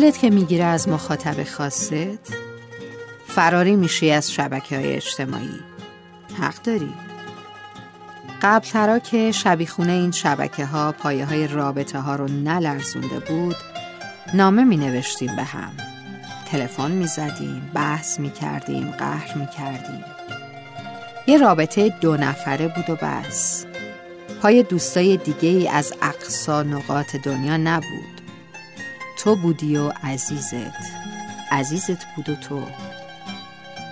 دلت که می‌گیره از مخاطب خاصت فراری میشی از شبکه های اجتماعی. حق داری. قبل ترا که شبیخونه این شبکه ها پایه های رابطه ها رو نلرزونده بود نامه می نوشتیم به هم. تلفن می زدیم بحث می کردیم قهر می کردیم یه رابطه دو نفره بود و بس. پای دوستای دیگه ای از اقصا نقاط دنیا نبود. تو بودی و عزیزت. عزیزت بود و تو.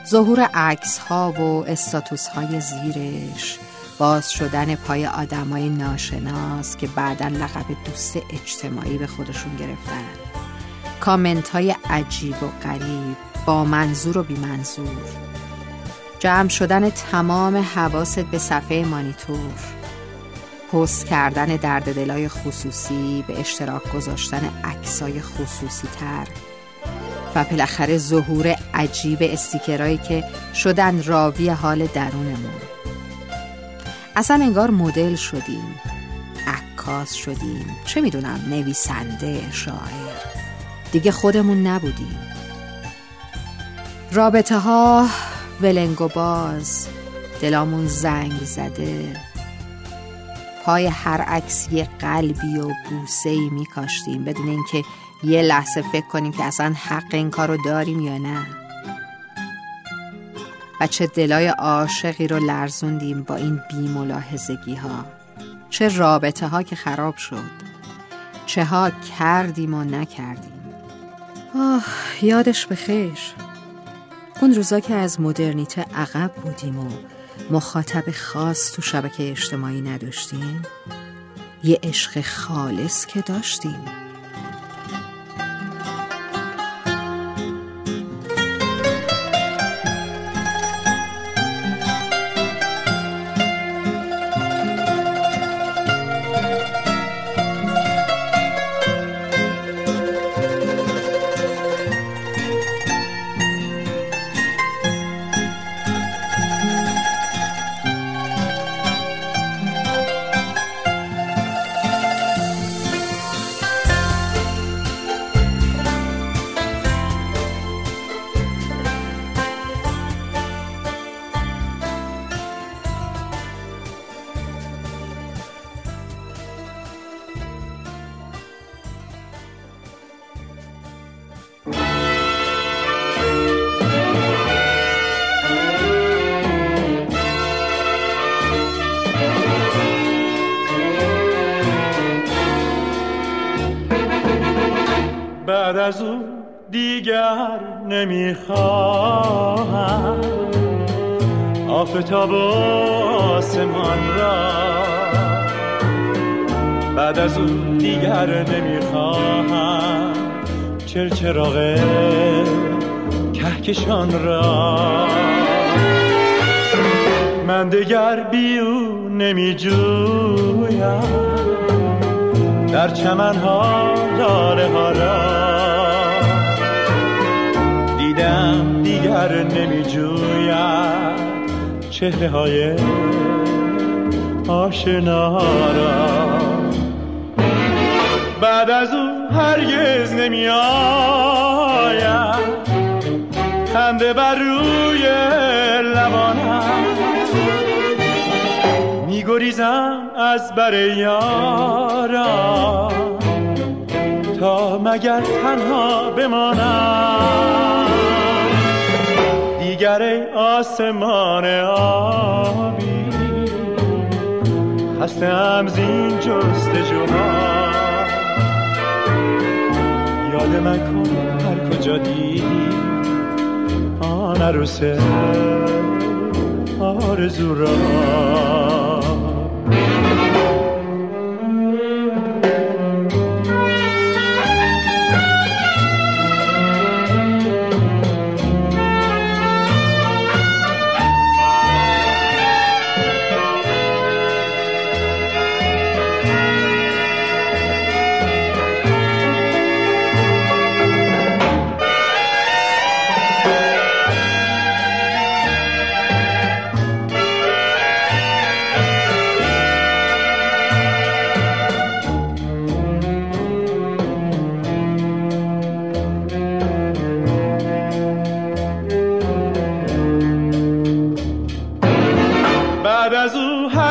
ظهور عکس ها و استاتوس های زیرش. باز شدن پای آدمای ناشناس که بعدا لقب دوست اجتماعی به خودشون گرفتن. کامنت های عجیب و غریب با منظور و بی منظور جمع شدن تمام حواست به صفحه مانیتور. پست کردن درد دلای خصوصی به اشتراک گذاشتن عکسای خصوصی تر و بالاخره ظهور عجیب استیکرایی که شدن راوی حال درونمون. اصلا انگار مدل شدیم. عکاس شدیم. چه می‌دونم نویسنده شاعر. دیگه خودمون نبودیم. رابطه ها ولنگ و باز. دلامون زنگ زده. پای هر عکس یه قلبی و بوسه ای می کاشتیم بدون اینکه یه لحظه فکر کنیم که اصلا حق این کار رو داریم یا نه. و چه دلای عاشقی رو لرزوندیم با این بی ملاحظگی ها چه رابطه ها که خراب شد. چه ها کردیم و نکردیم. آه یادش به خیر اون روزا که از مدرنیته عقب بودیم و مخاطب خاص تو شبکه اجتماعی نداشتیم یه عشق خالص که داشتیم بعد از او دیگر نمی‌خواهم. آفتاب آسمان را بعد از او دیگر نمی‌خواهم. چرچراغ کهکشان را من دیگر بی او نمی جویم در چمن ها داره ها را. دیدم دیگر نمی جوید چهره های آشنا را. بعد از او هرگز نمی آید خنده بر روی میگریزم از بر یارا تا مگر تنها بمانم. دیگر آسمان آبی هستم زین جستجوها یاد من کن هر کجا دیدی آن عروسه آرزو را.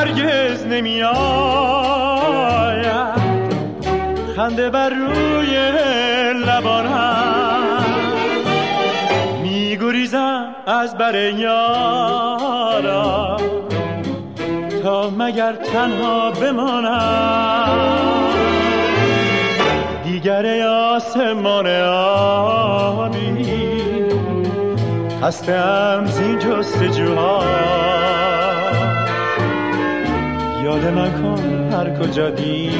هرگز نمیآید. خنده بر روی لبانم میگریزم از بر یارا تا مگر تنها بمانم. دیگر آسمان آبی هستم زین جستجوها یاد من کن هر کجا دیدی.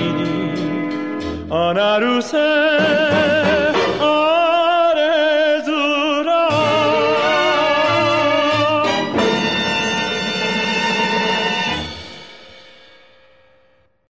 آن عروسه